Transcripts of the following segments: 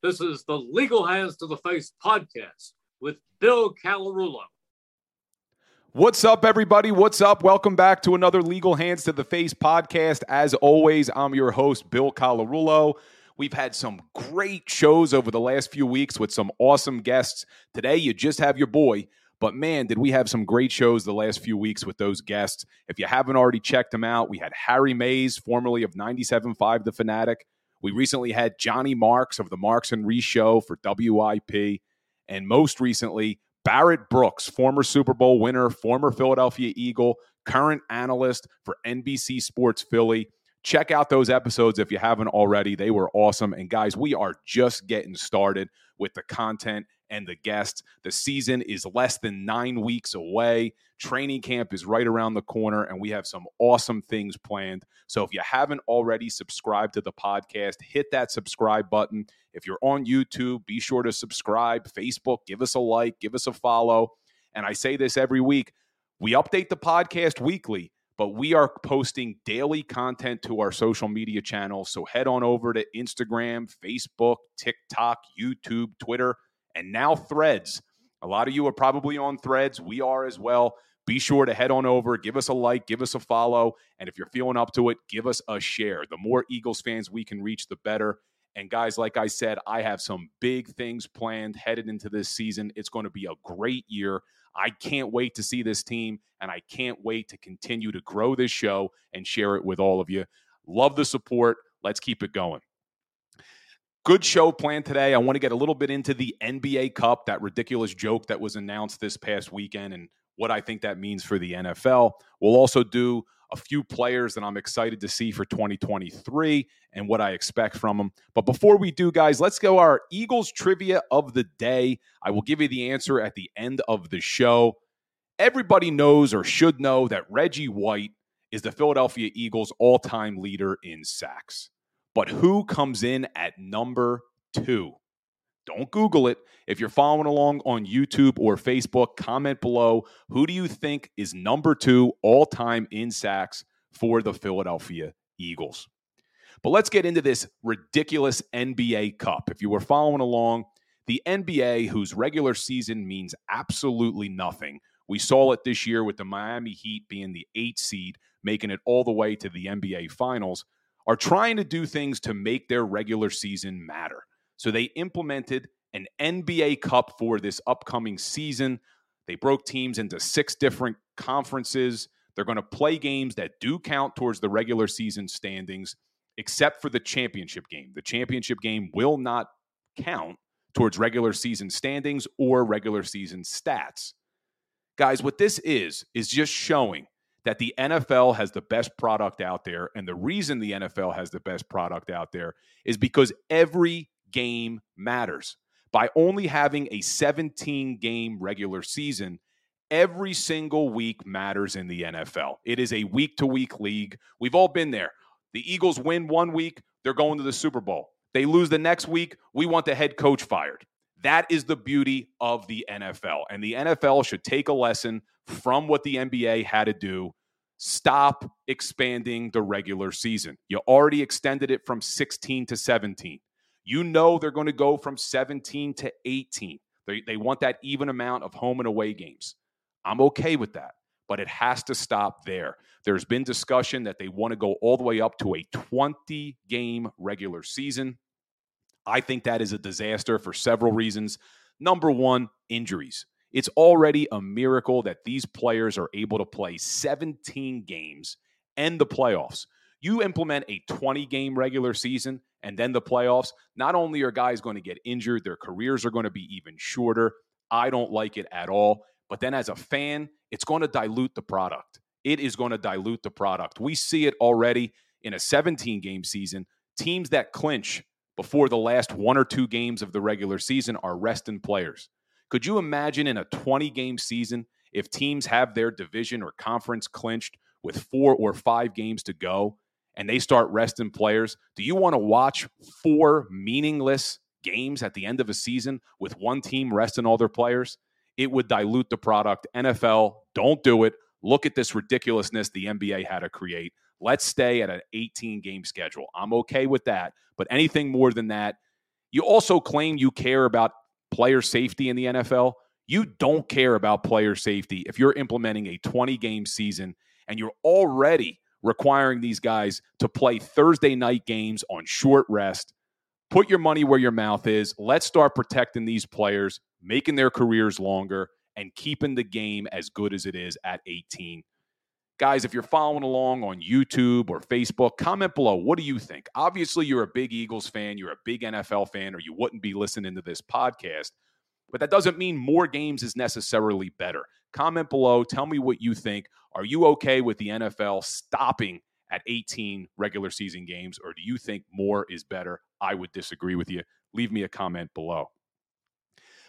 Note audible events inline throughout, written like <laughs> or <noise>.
This is the Legal Hands to the Face podcast with Bill Colarulo. What's up, everybody? What's up? Welcome back to another Legal Hands to the Face podcast. As always, I'm your host, Bill Colarulo. We've had some great shows over the last few weeks with some awesome guests. Today, you just have your boy, but man, did we have some great shows the last few weeks with those guests. If you haven't already checked them out, we had Harry Mayes, formerly of 97.5 The Fanatic. We recently had Johnny Marks of the Marks and Reese Show for WIP. And most recently, Barrett Brooks, former Super Bowl winner, former Philadelphia Eagle, current analyst for NBC Sports Philly. Check out those episodes if you haven't already. They were awesome. And guys, we are just getting started with the content and the guests. The season is less than nine weeks away. Training camp is right around the corner, and we have some awesome things planned. So if you haven't already subscribed to the podcast, hit that subscribe button. If you're on YouTube, be sure to subscribe. Facebook, give us a like, give us a follow. And I say this every week we update the podcast weekly but we are posting daily content to our social media channels. So head on over to Instagram, Facebook, TikTok, YouTube, Twitter, and now Threads. A lot of you are probably on Threads. We are as well. Be sure to head on over, give us a like, give us a follow. And if you're feeling up to it, give us a share. The more Eagles fans we can reach, the better. And guys, like I said, I have some big things planned headed into this season. It's going to be a great year. I can't wait to see this team, and I can't wait to continue to grow this show and share it with all of you. Love the support. Let's keep it going. Good show planned today. I want to get a little bit into the NBA Cup, that ridiculous joke that was announced this past weekend, and what I think that means for the NFL. We'll also do a few players that I'm excited to see for 2023 and what I expect from them. But before we do, guys, let's go our Eagles trivia of the day. I will give you the answer at the end of the show. Everybody knows or should know that Reggie White is the Philadelphia Eagles all time leader in sacks. But who comes in at number two? Don't Google it. If you're following along on YouTube or Facebook, comment below. Who do you think is number two all time in sacks for the Philadelphia Eagles? But let's get into this ridiculous NBA Cup. If you were following along, the NBA, whose regular season means absolutely nothing, we saw it this year with the Miami Heat being the eight seed, making it all the way to the NBA Finals, are trying to do things to make their regular season matter. So they implemented an NBA Cup for this upcoming season. They broke teams into six different conferences. They're going to play games that do count towards the regular season standings, except for the championship game. The championship game will not count towards regular season standings or regular season stats. Guys, what this is, is just showing that the NFL has the best product out there. And the reason the NFL has the best product out there is because every game matters. By only having a 17 game regular season, every single week matters in the NFL. It is a week to week league. We've all been there. The Eagles win one week, they're going to the Super Bowl. They lose the next week, we want the head coach fired. That is the beauty of the NFL. And the NFL should take a lesson from what the NBA had to do. Stop expanding the regular season. You already extended it from 16 to 17. You know they're going to go from 17 to 18. They, they want that even amount of home and away games. I'm okay with that, but it has to stop there. There's been discussion that they want to go all the way up to a 20 game regular season. I think that is a disaster for several reasons. Number one, injuries. It's already a miracle that these players are able to play 17 games and the playoffs. You implement a 20 game regular season and then the playoffs, not only are guys going to get injured, their careers are going to be even shorter. I don't like it at all. But then as a fan, it's going to dilute the product. It is going to dilute the product. We see it already in a 17 game season. Teams that clinch before the last one or two games of the regular season are resting players. Could you imagine in a 20 game season if teams have their division or conference clinched with four or five games to go and they start resting players, do you want to watch four meaningless games at the end of a season with one team resting all their players? It would dilute the product. NFL, don't do it. Look at this ridiculousness the NBA had to create. Let's stay at an 18 game schedule. I'm okay with that. But anything more than that, You also claim you care about player safety in the NFL. You don't care about player safety if you're implementing a 20 game season and you're already requiring these guys to play Thursday night games on short rest. Put your money where your mouth is. Let's start protecting these players, making their careers longer, and keeping the game as good as it is at 18. Guys, if you're following along on YouTube or Facebook, comment below. What do you think? Obviously, you're a big Eagles fan, you're a big NFL fan, or you wouldn't be listening to this podcast. But that doesn't mean more games is necessarily better. Comment below. Tell me what you think. Are you okay with the NFL stopping at 18 regular season games, or do you think more is better? I would disagree with you. Leave me a comment below.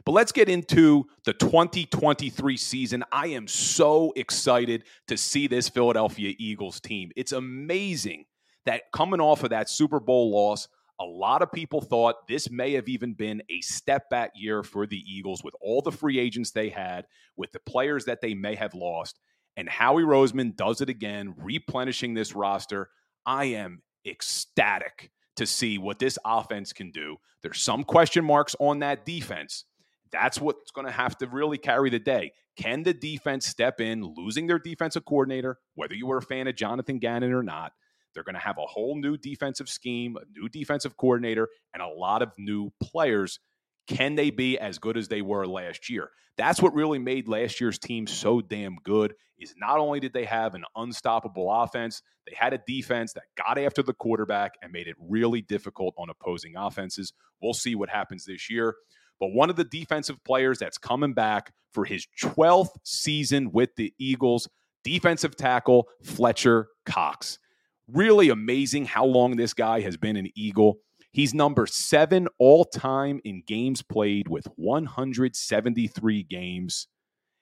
But let's get into the 2023 season. I am so excited to see this Philadelphia Eagles team. It's amazing that coming off of that Super Bowl loss, a lot of people thought this may have even been a step back year for the Eagles with all the free agents they had, with the players that they may have lost. And Howie Roseman does it again, replenishing this roster. I am ecstatic to see what this offense can do. There's some question marks on that defense, that's what's going to have to really carry the day. Can the defense step in, losing their defensive coordinator, whether you were a fan of Jonathan Gannon or not? They're going to have a whole new defensive scheme, a new defensive coordinator, and a lot of new players. Can they be as good as they were last year? That's what really made last year's team so damn good. Is not only did they have an unstoppable offense, they had a defense that got after the quarterback and made it really difficult on opposing offenses. We'll see what happens this year. But one of the defensive players that's coming back for his 12th season with the Eagles, defensive tackle Fletcher Cox. Really amazing how long this guy has been an Eagle. He's number seven all time in games played with 173 games.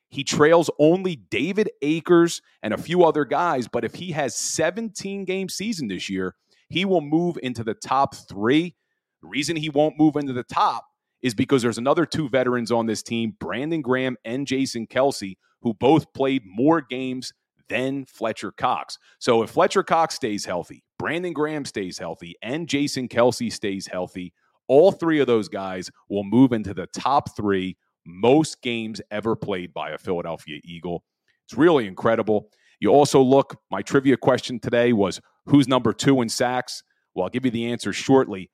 He trails only David Akers and a few other guys, but if he has 17 game season this year, he will move into the top three. The reason he won't move into the top is because there's another two veterans on this team, Brandon Graham and Jason Kelce, who both played more games than Fletcher Cox. So if Fletcher Cox stays healthy, Brandon Graham stays healthy, and Jason Kelce stays healthy, all three of those guys will move into the top three most games ever played by a Philadelphia Eagle. It's really incredible. You also look, my trivia question today was who's number two in sacks? Well, I'll give you the answer shortly.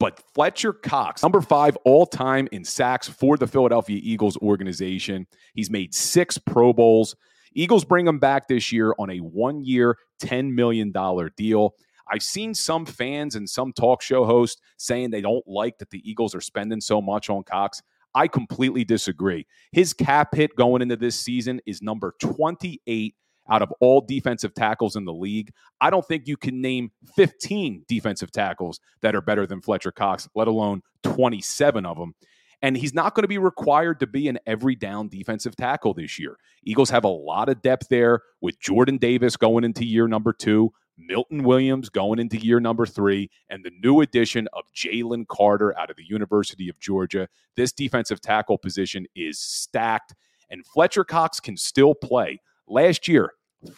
But Fletcher Cox, number five all time in sacks for the Philadelphia Eagles organization. He's made six Pro Bowls. Eagles bring him back this year on a one year, $10 million deal. I've seen some fans and some talk show hosts saying they don't like that the Eagles are spending so much on Cox. I completely disagree. His cap hit going into this season is number 28 out of all defensive tackles in the league. I don't think you can name 15 defensive tackles that are better than Fletcher Cox, let alone 27 of them. And he's not going to be required to be an every down defensive tackle this year. Eagles have a lot of depth there with Jordan Davis going into year number two, Milton Williams going into year number three, and the new addition of Jalen Carter out of the University of Georgia. This defensive tackle position is stacked, and Fletcher Cox can still play. Last year,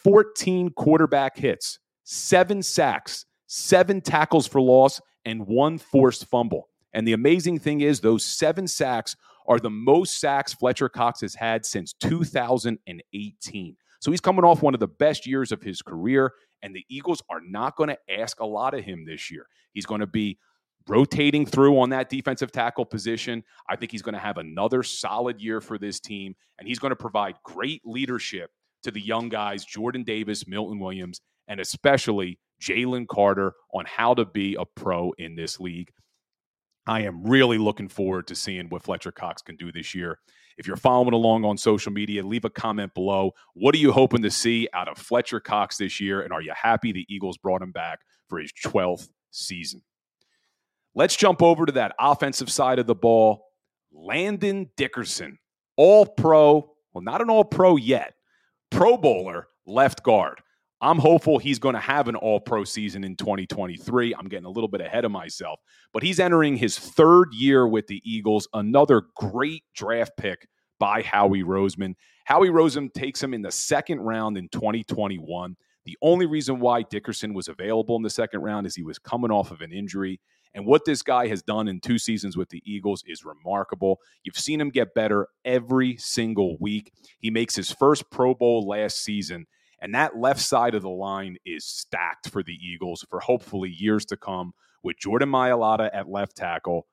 14 quarterback hits, seven sacks, seven tackles for loss, and one forced fumble. And the amazing thing is, those seven sacks are the most sacks Fletcher Cox has had since 2018. So he's coming off one of the best years of his career, and the Eagles are not going to ask a lot of him this year. He's going to be rotating through on that defensive tackle position. I think he's going to have another solid year for this team, and he's going to provide great leadership to the young guys, Jordan Davis, Milton Williams, and especially Jalen Carter on how to be a pro in this league. I am really looking forward to seeing what Fletcher Cox can do this year. If you're following along on social media, leave a comment below. What are you hoping to see out of Fletcher Cox this year? And are you happy the Eagles brought him back for his 12th season? Let's jump over to that offensive side of the ball. Landon Dickerson, all pro. Well, not an all pro yet, Pro Bowler left guard. I'm hopeful he's going to have an all pro season in 2023. I'm getting a little bit ahead of myself, but he's entering his third year with the Eagles. Another great draft pick by Howie Roseman. Howie Roseman takes him in the second round in 2021. The only reason why Dickerson was available in the second round is he was coming off of an injury. And what this guy has done in two seasons with the Eagles is remarkable. You've seen him get better every single week. He makes his first Pro Bowl last season. And that left side of the line is stacked for the Eagles for hopefully years to come with Jordan Mailata at left tackle,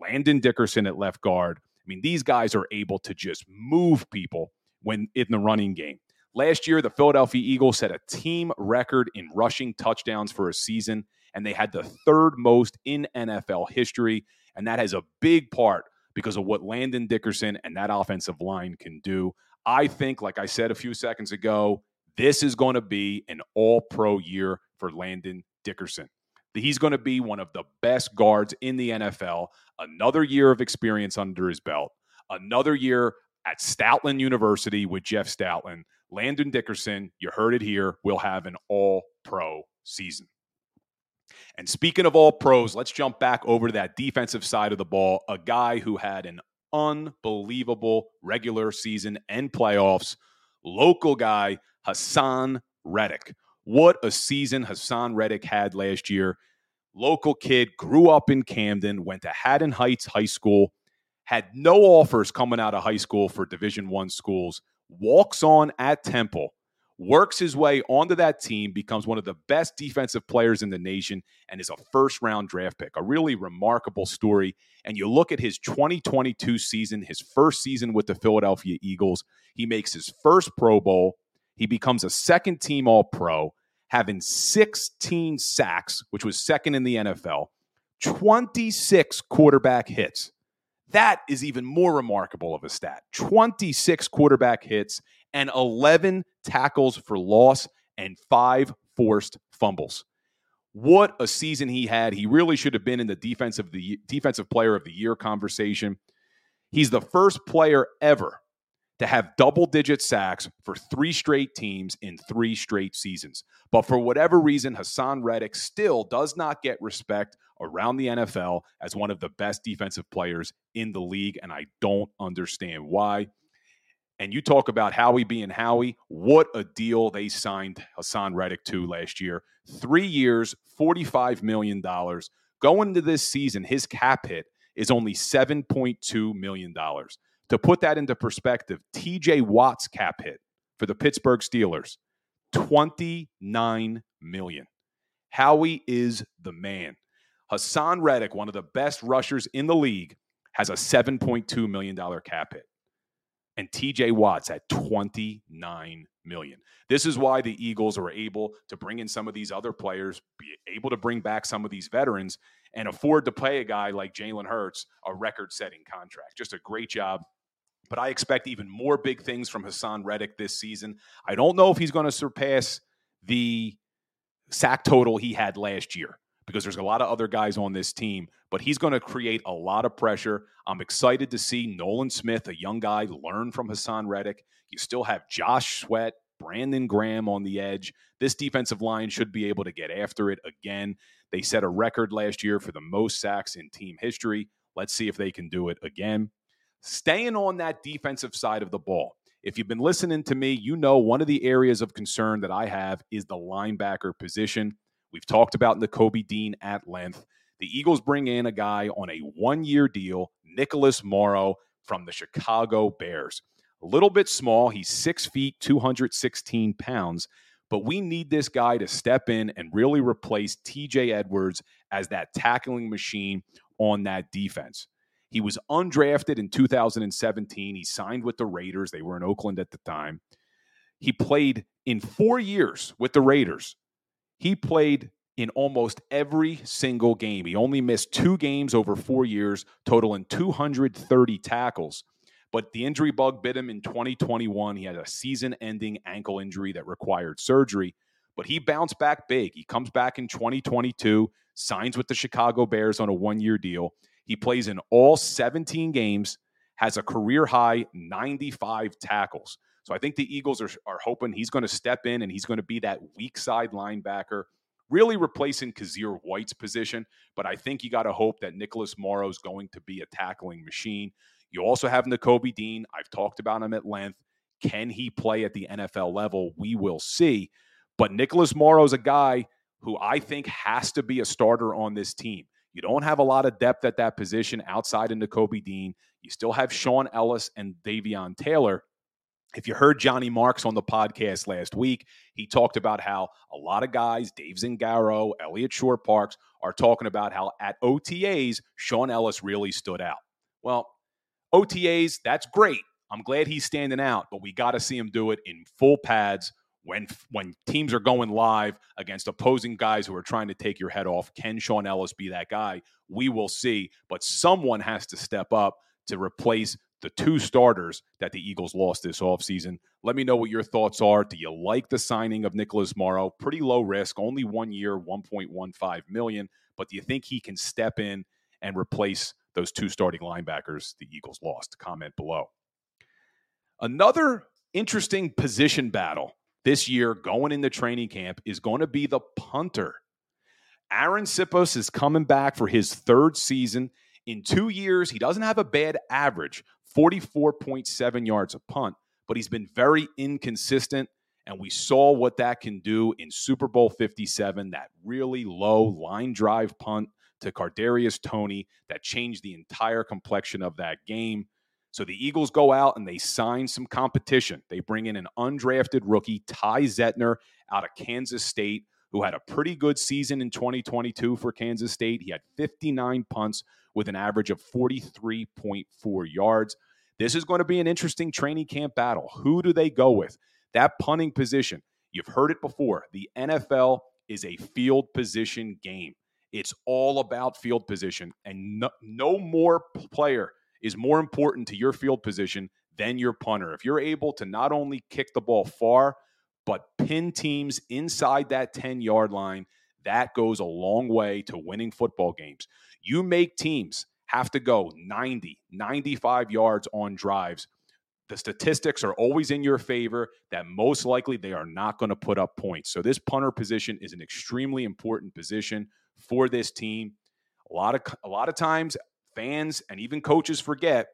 Landon Dickerson at left guard. I mean, these guys are able to just move people when in the running game. Last year, the Philadelphia Eagles set a team record in rushing touchdowns for a season, and they had the third most in NFL history. And that has a big part because of what Landon Dickerson and that offensive line can do. I think, like I said a few seconds ago, this is going to be an all pro year for Landon Dickerson. He's going to be one of the best guards in the NFL. Another year of experience under his belt. Another year at Stoutland University with Jeff Stoutland. Landon Dickerson, you heard it here, will have an all pro season. And speaking of all pros, let's jump back over to that defensive side of the ball. A guy who had an unbelievable regular season and playoffs, local guy, Haason Reddick. What a season Haason Reddick had last year. Local kid, grew up in Camden, went to Haddon Heights High School, had no offers coming out of high school for Division One schools, walks on at Temple, works his way onto that team, becomes one of the best defensive players in the nation, and is a first round draft pick. A really remarkable story. And you look at his 2022 season, his first season with the Philadelphia Eagles, he makes his first Pro Bowl. He becomes a second team All Pro, having 16 sacks, which was second in the NFL, 26 quarterback hits. That is even more remarkable of a stat 26 quarterback hits and 11 tackles for loss and five forced fumbles. What a season he had. He really should have been in the defensive the defensive player of the year conversation. He's the first player ever to have double digit sacks for three straight teams in three straight seasons. But for whatever reason, Haason Reddick still does not get respect around the NFL as one of the best defensive players in the league. And I don't understand why. And you talk about Howie being Howie. What a deal they signed Haason Reddick to last year. Three years, $45 million. Going into this season, his cap hit is only $7.2 million. To put that into perspective, TJ Watt's cap hit for the Pittsburgh Steelers, 29 million. Howie is the man. Haason Reddick, one of the best rushers in the league, has a $7.2 million cap hit. And TJ Watt's at 29 million. This is why the Eagles are able to bring in some of these other players, be able to bring back some of these veterans, and afford to pay a guy like Jalen Hurts a record setting contract. Just a great job but I expect even more big things from Haason Reddick this season. I don't know if he's going to surpass the sack total he had last year because there's a lot of other guys on this team, but he's going to create a lot of pressure. I'm excited to see Nolan Smith, a young guy, learn from Haason Reddick. You still have Josh Sweat, Brandon Graham on the edge. This defensive line should be able to get after it again. They set a record last year for the most sacks in team history. Let's see if they can do it again staying on that defensive side of the ball. If you've been listening to me, you know one of the areas of concern that I have is the linebacker position. We've talked about Nakobe Dean at length. The Eagles bring in a guy on a one year deal, Nicholas Morrow from the Chicago Bears. A little bit small. He's six feet, 216 pounds, but we need this guy to step in and really replace TJ Edwards as that tackling machine on that defense. He was undrafted in 2017. He signed with the Raiders. They were in Oakland at the time. He played in four years with the Raiders. He played in almost every single game. He only missed two games over four years, totaling 230 tackles. But the injury bug bit him in 2021. He had a season ending ankle injury that required surgery, but he bounced back big. He comes back in 2022, signs with the Chicago Bears on a one year deal. He plays in all 17 games, has a career high 95 tackles. So I think the Eagles are, are hoping he's going to step in and he's going to be that weak side linebacker, really replacing Kyzir White's position. But I think you got to hope that Nicholas Morrow is going to be a tackling machine. You also have Nakobe Dean. I've talked about him at length. Can he play at the NFL level? We will see. But Nicholas Morrow is a guy who I think has to be a starter on this team. You don't have a lot of depth at that position outside of Nakobe Dean. You still have Sean Ellis and Davion Taylor. If you heard Johnny Marks on the podcast last week, he talked about how a lot of guys, Dave Zangaro, Eliot Shorr-Parks, are talking about how at OTAs, Sean Ellis really stood out. Well, OTAs, that's great. I'm glad he's standing out, but we got to see him do it in full pads when when teams are going live against opposing guys who are trying to take your head off. Can Sean Ellis be that guy? We will see, but someone has to step up to replace the two starters that the Eagles lost this offseason. Let me know what your thoughts are. Do you like the signing of Nicholas Morrow? Pretty low risk, only one year, 1.15 million, but do you think he can step in and replace those two starting linebackers the Eagles lost? Comment below. Another interesting position battle this year going into training camp is going to be the punter. Arryn Siposs is coming back for his third season. In two years, he doesn't have a bad average 44.7 yards a punt, but he's been very inconsistent. And we saw what that can do in Super Bowl 57, that really low line drive punt to Kadarius Toney that changed the entire complexion of that game. So the Eagles go out and they sign some competition. They bring in an undrafted rookie, Ty Zentner, out of Kansas State, who had a pretty good season in 2022 for Kansas State. He had 59 punts with an average of 43.4 yards. This is going to be an interesting training camp battle. Who do they go with? That punting position. You've heard it before. The NFL is a field position game. It's all about field position, and no, no more player is more important to your field position than your punter. If you're able to not only kick the ball far, but pin teams inside that 10 yard line, that goes a long way to winning football games. You make teams have to go 90, 95 yards on drives. The statistics are always in your favor that most likely they are not going to put up points. So, this punter position is an extremely important position for this team. A lot of a lot of times fans and even coaches forget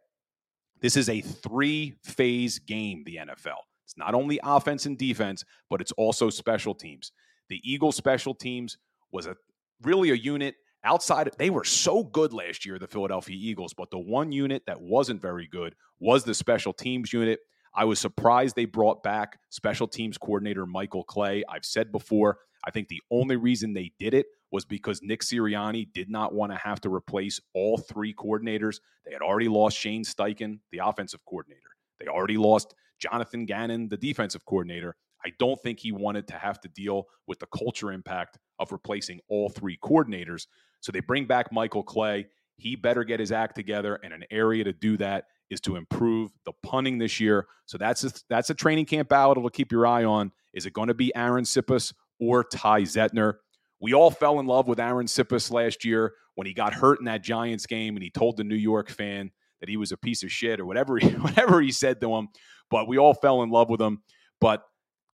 this is a three phase game, the NFL. It's not only offense and defense, but it's also special teams. The Eagles special teams was a really a unit outside they were so good last year the Philadelphia Eagles, but the one unit that wasn't very good was the special teams unit. I was surprised they brought back special teams coordinator Michael Clay. I've said before, I think the only reason they did it was because Nick Sirianni did not want to have to replace all three coordinators. They had already lost Shane Steichen, the offensive coordinator. They already lost Jonathan Gannon, the defensive coordinator. I don't think he wanted to have to deal with the culture impact of replacing all three coordinators. So they bring back Michael Clay. He better get his act together, and an area to do that is to improve the punting this year. So that's a, that's a training camp battle to keep your eye on. Is it going to be Arryn Siposs or Ty Zentner? We all fell in love with Arryn Siposs last year when he got hurt in that Giants game and he told the New York fan that he was a piece of shit or whatever he, <laughs> whatever he said to him. But we all fell in love with him. But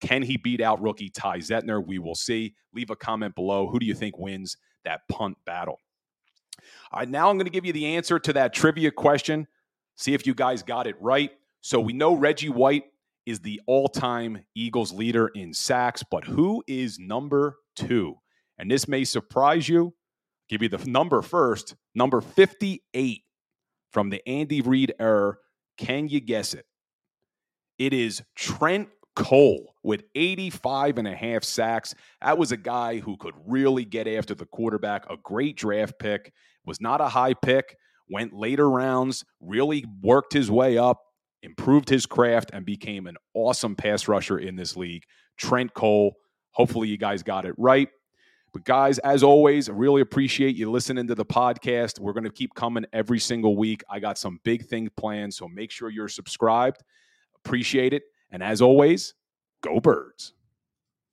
can he beat out rookie Ty Zentner? We will see. Leave a comment below. Who do you think wins that punt battle? All right, now I'm going to give you the answer to that trivia question. See if you guys got it right. So we know Reggie White is the all time Eagles leader in sacks, but who is number two? And this may surprise you. I'll give you the number first. Number 58 from the Andy Reid era. Can you guess it? It is Trent Cole with 85 and a half sacks. That was a guy who could really get after the quarterback, a great draft pick, was not a high pick, went later rounds, really worked his way up, improved his craft, and became an awesome pass rusher in this league. Trent Cole. Hopefully, you guys got it right. But, guys, as always, I really appreciate you listening to the podcast. We're going to keep coming every single week. I got some big things planned, so make sure you're subscribed. Appreciate it. And as always, go birds.